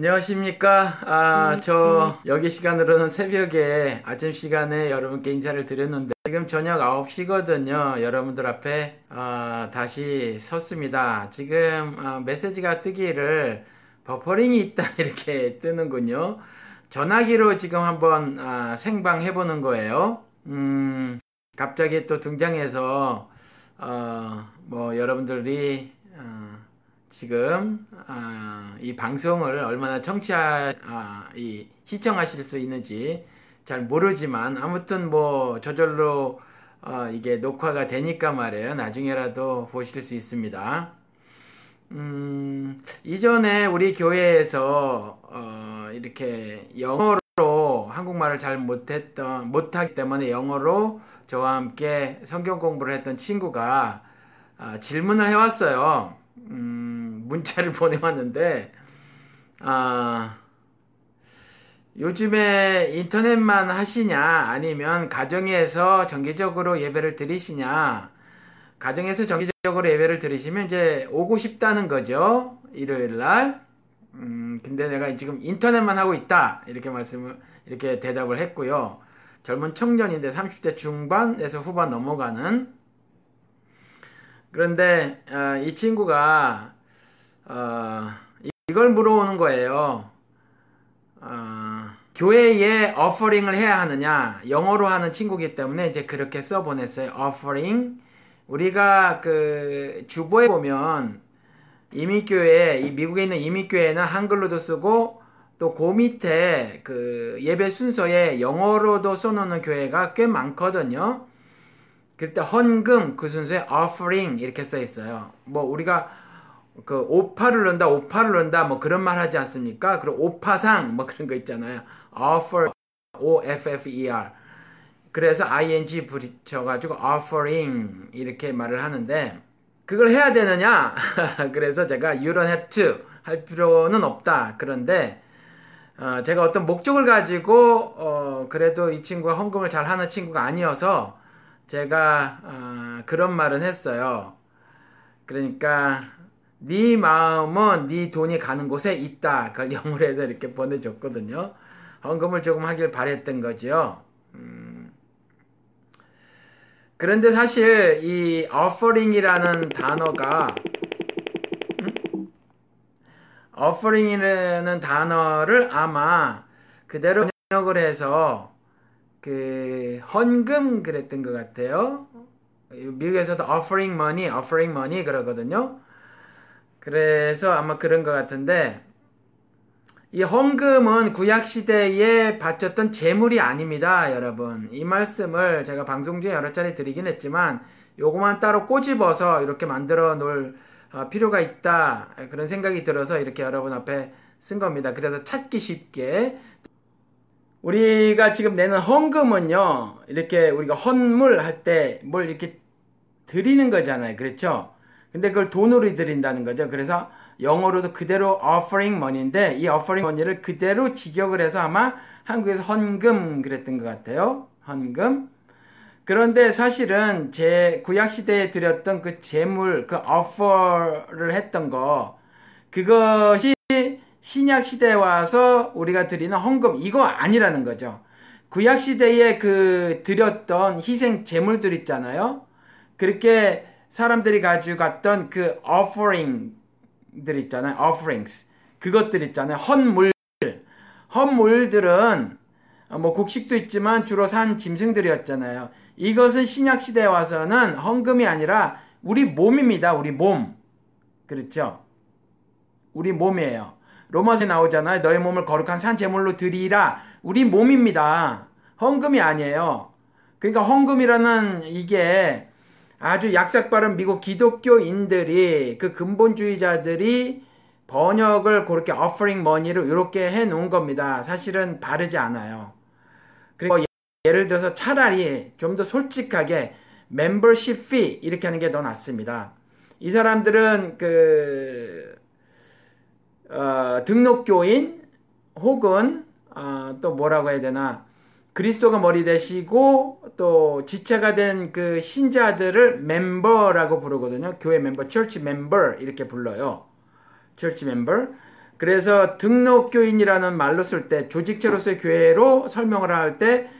안녕하십니까. 아, 저, 여기 시간으로는 새벽에 아침 시간에 여러분께 인사를 드렸는데, 지금 저녁 9시거든요. 여러분들 앞에, 아, 다시 섰습니다. 지금, 아, 메시지가 뜨기를 버퍼링이 있다, 이렇게 뜨는군요. 전화기로 지금 한번, 아, 생방 해보는 거예요. 음, 갑자기 또 등장해서, 어, 뭐, 여러분들이, 어, 지금 아, 이 방송을 얼마나 청취하 아, 이 시청하실 수 있는지 잘 모르지만 아무튼 뭐 저절로 어, 이게 녹화가 되니까 말이에요. 나중에라도 보실 수 있습니다. 음, 이전에 우리 교회에서 어, 이렇게 영어로 한국말을 잘 못했던 못하기 때문에 영어로 저와 함께 성경 공부를 했던 친구가 아, 질문을 해왔어요. 음, 문자를 보내왔는데, 아, 요즘에 인터넷만 하시냐, 아니면 가정에서 정기적으로 예배를 드리시냐, 가정에서 정기적으로 예배를 드리시면 이제 오고 싶다는 거죠. 일요일 날. 음, 근데 내가 지금 인터넷만 하고 있다. 이렇게 말씀을, 이렇게 대답을 했고요. 젊은 청년인데 30대 중반에서 후반 넘어가는 그런데 어, 이 친구가 어, 이걸 물어오는 거예요. 어, 교회에 어퍼링을 해야 하느냐 영어로 하는 친구기 때문에 이제 그렇게 써보냈어요. 어퍼링 우리가 그 주보에 보면 이민교회 이 미국에 있는 이민교회는 한글로도 쓰고 또 그 밑에 그 예배 순서에 영어로도 써놓는 교회가 꽤 많거든요. 그럴 때 헌금 그 순서에 offering 이렇게 써 있어요. 뭐 우리가 그 오파를 넣는다, 오파를 넣는다 뭐 그런 말 하지 않습니까? 그리고 오파상 뭐 그런 거 있잖아요. offer, o f f e r. 그래서 ing 붙여가지고 offering 이렇게 말을 하는데 그걸 해야 되느냐? 그래서 제가 you don't have to 할 필요는 없다. 그런데 어, 제가 어떤 목적을 가지고 어, 그래도 이 친구가 헌금을 잘 하는 친구가 아니어서 제가 어, 그런 말은 했어요. 그러니까 네 마음은 네 돈이 가는 곳에 있다. 그걸 영어로 해서 이렇게 보내줬거든요. 헌금을 조금 하길 바랬던 거죠. 음. 그런데 사실 이 offering이라는 단어가 음? offering이라는 단어를 아마 그대로 번역을 해서 그 헌금 그랬던 것 같아요. 미국에서도 offering money, offering money 그러거든요. 그래서 아마 그런 것 같은데 이 헌금은 구약 시대에 바쳤던 재물이 아닙니다, 여러분. 이 말씀을 제가 방송 중에 여러 차례 드리긴 했지만 요거만 따로 꼬집어서 이렇게 만들어 놓을 어, 필요가 있다 그런 생각이 들어서 이렇게 여러분 앞에 쓴 겁니다. 그래서 찾기 쉽게 우리가 지금 내는 헌금은요, 이렇게 우리가 헌물 할 때 뭘 이렇게 드리는 거잖아요. 그렇죠? 근데 그걸 돈으로 드린다는 거죠. 그래서 영어로도 그대로 offering money인데 이 offering money를 그대로 직역을 해서 아마 한국에서 헌금 그랬던 것 같아요. 헌금. 그런데 사실은 제 구약 시대에 드렸던 그 재물, 그 offer를 했던 거, 그것이 신약 시대에 와서 우리가 드리는 헌금 이거 아니라는 거죠. 구약 시대에 그 드렸던 희생 제물들 있잖아요. 그렇게 사람들이 가지고 갔던 그 offering들 있잖아요. offerings. 그것들 있잖아요. 헌물. 헌물들은 뭐 곡식도 있지만 주로 산 짐승들이었잖아요. 이것은 신약 시대에 와서는 헌금이 아니라 우리 몸입니다. 우리 몸. 그렇죠? 우리 몸이에요. 로마서에 나오잖아요. 너의 몸을 거룩한 산 제물로 드리라. 우리 몸입니다. 헌금이 아니에요. 그러니까 헌금이라는 이게 아주 약삭빠른 미국 기독교인들이 그 근본주의자들이 번역을 그렇게 offering money로 이렇게 해 놓은 겁니다. 사실은 바르지 않아요. 그리고 예를 들어서 차라리 좀 더 솔직하게 membership fee 이렇게 하는 게 더 낫습니다. 이 사람들은 그 어, 등록교인 혹은 어, 또 뭐라고 해야 되나 그리스도가 머리 되시고 또 지체가 된 그 신자들을 멤버라고 부르거든요. 교회 멤버, church member 이렇게 불러요. church member. 그래서 등록교인이라는 말로 쓸 때 조직체로서의 교회로 설명을 할때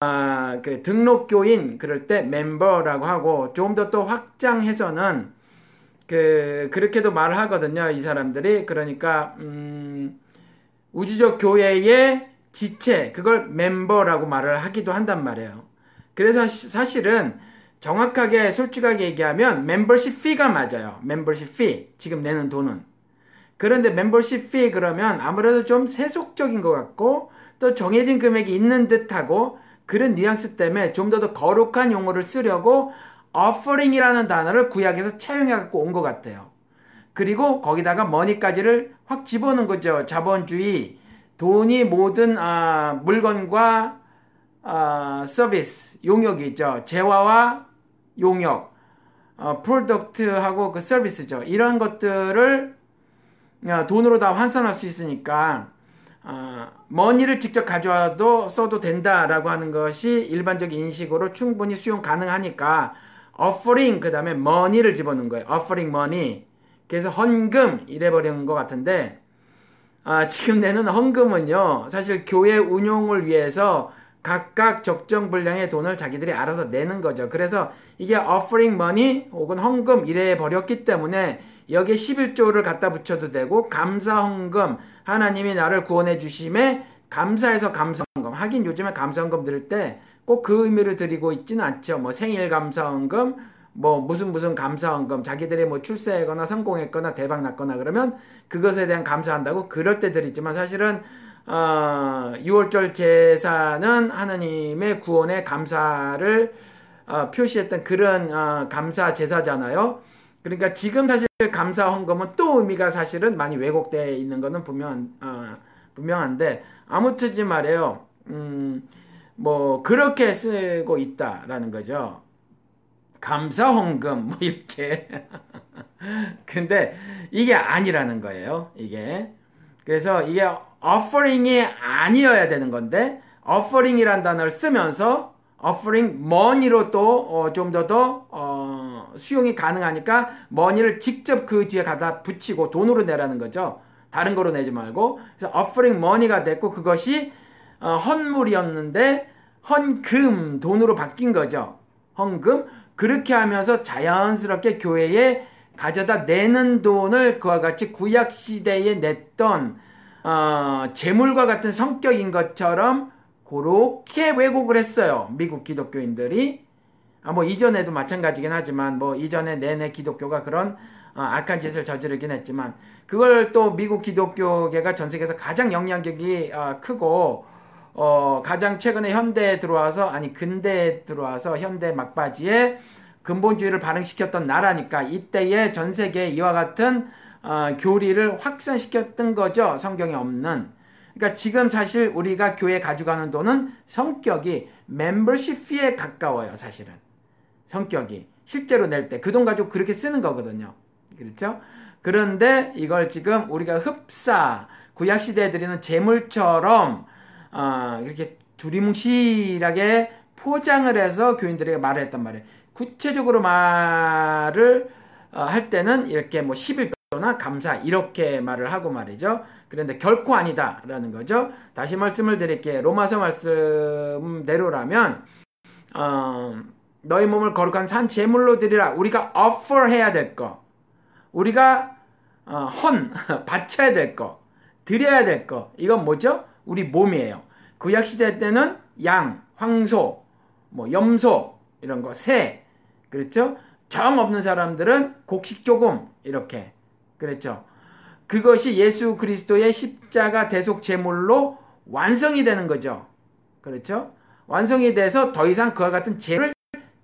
아, 그 등록교인 그럴 때 멤버라고 하고 좀더또 확장해서는 그 그렇게도 말을 하거든요. 이 사람들이 그러니까 음, 우주적 교회의 지체 그걸 멤버라고 말을 하기도 한단 말이에요. 그래서 사실은 정확하게 솔직하게 얘기하면 멤버십 피가 맞아요. 멤버십 피 지금 내는 돈은 그런데 멤버십 피 그러면 아무래도 좀 세속적인 것 같고 또 정해진 금액이 있는 듯하고 그런 뉘앙스 때문에 좀 더 더 거룩한 용어를 쓰려고 offering이라는 단어를 구약에서 차용해 갖고 온 것 같아요. 그리고 거기다가 머니까지를 확 집어넣은 거죠. 자본주의, 돈이 모든 아, 물건과 아, 서비스, 용역이 있죠. 재화와 용역, 어, 프로덕트하고 그 서비스죠. 이런 것들을 어, 돈으로 다 환산할 수 있으니까 어, 머니를 직접 가져와도 써도 된다라고 하는 것이 일반적 인식으로 충분히 수용 가능하니까 offering 그 다음에 money를 집어넣은 거예요. offering money. 그래서 헌금 이래버린 것 같은데 아, 지금 내는 헌금은요 사실 교회 운용을 위해서 각각 적정 분량의 돈을 자기들이 알아서 내는 거죠. 그래서 이게 offering money 혹은 헌금 이래 버렸기 때문에 여기에 11조를 갖다 붙여도 되고 감사 헌금 하나님이 나를 구원해 주심에 감사해서 감사 헌금 하긴 요즘에 감사 헌금 들을 때 꼭 그 의미를 드리고 있지는 않죠. 뭐 생일 감사 헌금 뭐 무슨 무슨 감사 헌금 자기들이 뭐 출세했거나 성공했거나 대박 났거나 그러면 그것에 대한 감사한다고 그럴 때 드리지만 사실은 어, 6월절 제사는 하나님의 구원에 감사를 어, 표시했던 그런 어, 감사 제사잖아요. 그러니까 지금 사실 감사 헌금은 또 의미가 사실은 많이 왜곡되어 있는 것은 분명 어, 분명한데 아무튼지 말이에요. 음, 뭐 그렇게 쓰고 있다라는 거죠. 감사 헌금 뭐 이렇게. 근데 이게 아니라는 거예요. 이게. 그래서 이게 offering이 아니어야 되는 건데 offering이란 단어를 쓰면서 offering money로 또 좀 더더 어, 어, 수용이 가능하니까 money를 직접 그 뒤에 갖다 붙이고 돈으로 내라는 거죠. 다른 거로 내지 말고 그래서 offering money가 됐고 그것이 어, 헌물이었는데 헌금 돈으로 바뀐 거죠. 헌금 그렇게 하면서 자연스럽게 교회에 가져다 내는 돈을 그와 같이 구약 시대에 냈던 어, 재물과 같은 성격인 것처럼 그렇게 왜곡을 했어요. 미국 기독교인들이. 아, 뭐 이전에도 마찬가지긴 하지만 뭐 이전에 내내 기독교가 그런 어, 악한 짓을 저지르긴 했지만 그걸 또 미국 기독교계가 전 세계에서 가장 영향력이 어, 크고 어, 가장 최근에 현대에 들어와서 아니 근대에 들어와서 현대 막바지에 근본주의를 발행시켰던 나라니까 이때에 전 세계에 이와 같은 어, 교리를 확산시켰던 거죠. 성경에 없는. 그러니까 지금 사실 우리가 교회 가져가는 돈은 성격이 멤버십 피에 가까워요, 사실은. 성격이. 실제로 낼 때 그 돈 가지고 그렇게 쓰는 거거든요. 그렇죠? 그런데 이걸 지금 우리가 흡사, 구약 시대에 드리는 재물처럼, 어, 이렇게 두리뭉실하게 포장을 해서 교인들에게 말을 했단 말이에요. 구체적으로 말을 어, 할 때는 이렇게 뭐 11조나 감사 이렇게 말을 하고 말이죠. 그런데 결코 아니다라는 거죠. 다시 말씀을 드릴게요. 로마서 말씀대로라면 어, 너희 몸을 거룩한 산 제물로 드리라. 우리가 offer 해야 될 거. 우리가 어, 헌 바쳐야 될 거. 드려야 될 거. 이건 뭐죠? 우리 몸이에요. 구약 시대 때는 양, 황소, 뭐 염소 이런 거, 새. 그렇죠? 정 없는 사람들은 곡식 조금 이렇게. 그랬죠. 그것이 예수 그리스도의 십자가 대속 제물로 완성이 되는 거죠. 그렇죠? 완성이 돼서 더 이상 그와 같은 죄를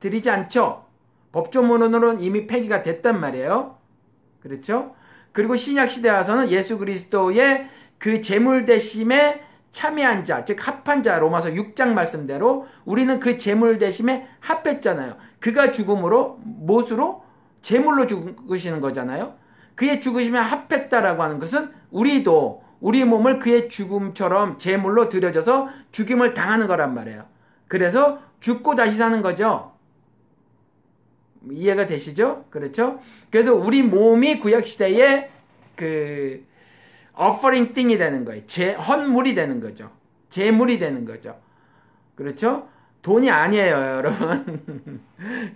드리지 않죠. 법조문으로는 이미 폐기가 됐단 말이에요. 그렇죠? 그리고 신약 시대 와서는 예수 그리스도의 그 제물 대심에 참여한 자, 즉 합한 자 로마서 6장 말씀대로 우리는 그 제물 대심에 합했잖아요. 그가 죽음으로 못으로 제물로 죽으시는 거잖아요. 그의 죽으심에 합했다라고 하는 것은 우리도 우리 몸을 그의 죽음처럼 제물로 들여져서 죽임을 당하는 거란 말이에요. 그래서 죽고 다시 사는 거죠. 이해가 되시죠? 그렇죠? 그래서 우리 몸이 구약 시대에 그 offering thing이 되는 거예요. 제 헌물이 되는 거죠. 재물이 되는 거죠. 그렇죠? 돈이 아니에요, 여러분.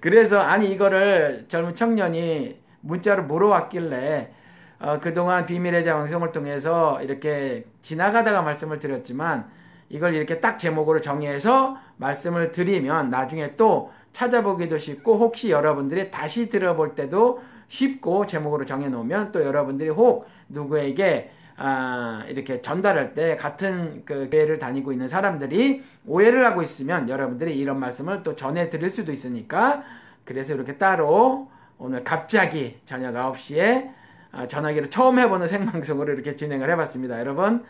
그래서 아니 이거를 젊은 청년이 문자로 물어왔길래 어, 그동안 비밀의 장방송을 통해서 이렇게 지나가다가 말씀을 드렸지만 이걸 이렇게 딱 제목으로 정해서 말씀을 드리면 나중에 또 찾아보기도 쉽고 혹시 여러분들이 다시 들어볼 때도 쉽고 제목으로 정해 놓으면 또 여러분들이 혹 누구에게 아, 이렇게 전달할 때 같은 그 교회를 다니고 있는 사람들이 오해를 하고 있으면 여러분들이 이런 말씀을 또 전해 드릴 수도 있으니까 그래서 이렇게 따로 오늘 갑자기 저녁 9시에 아, 전화기를 처음 해보는 생방송으로 이렇게 진행을 해봤습니다. 여러분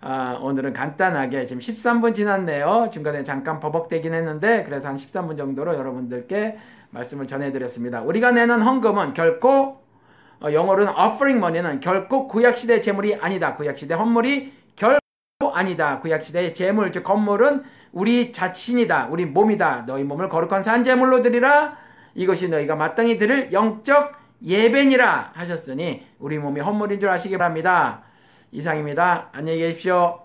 아, 오늘은 간단하게 지금 13분 지났네요. 중간에 잠깐 버벅대긴 했는데 그래서 한 13분 정도로 여러분들께 말씀을 전해드렸습니다. 우리가 내는 헌금은 결코 어, 영어로는 offering money는 결코 구약시대 재물이 아니다. 구약시대 헌물이 결코 아니다. 구약시대의 재물, 즉 건물은 우리 자신이다. 우리 몸이다. 너희 몸을 거룩한 산재물로 드리라. 이것이 너희가 마땅히 드릴 영적 예배니라 하셨으니 우리 몸이 헌물인 줄 아시기 바랍니다. 이상입니다. 안녕히 계십시오.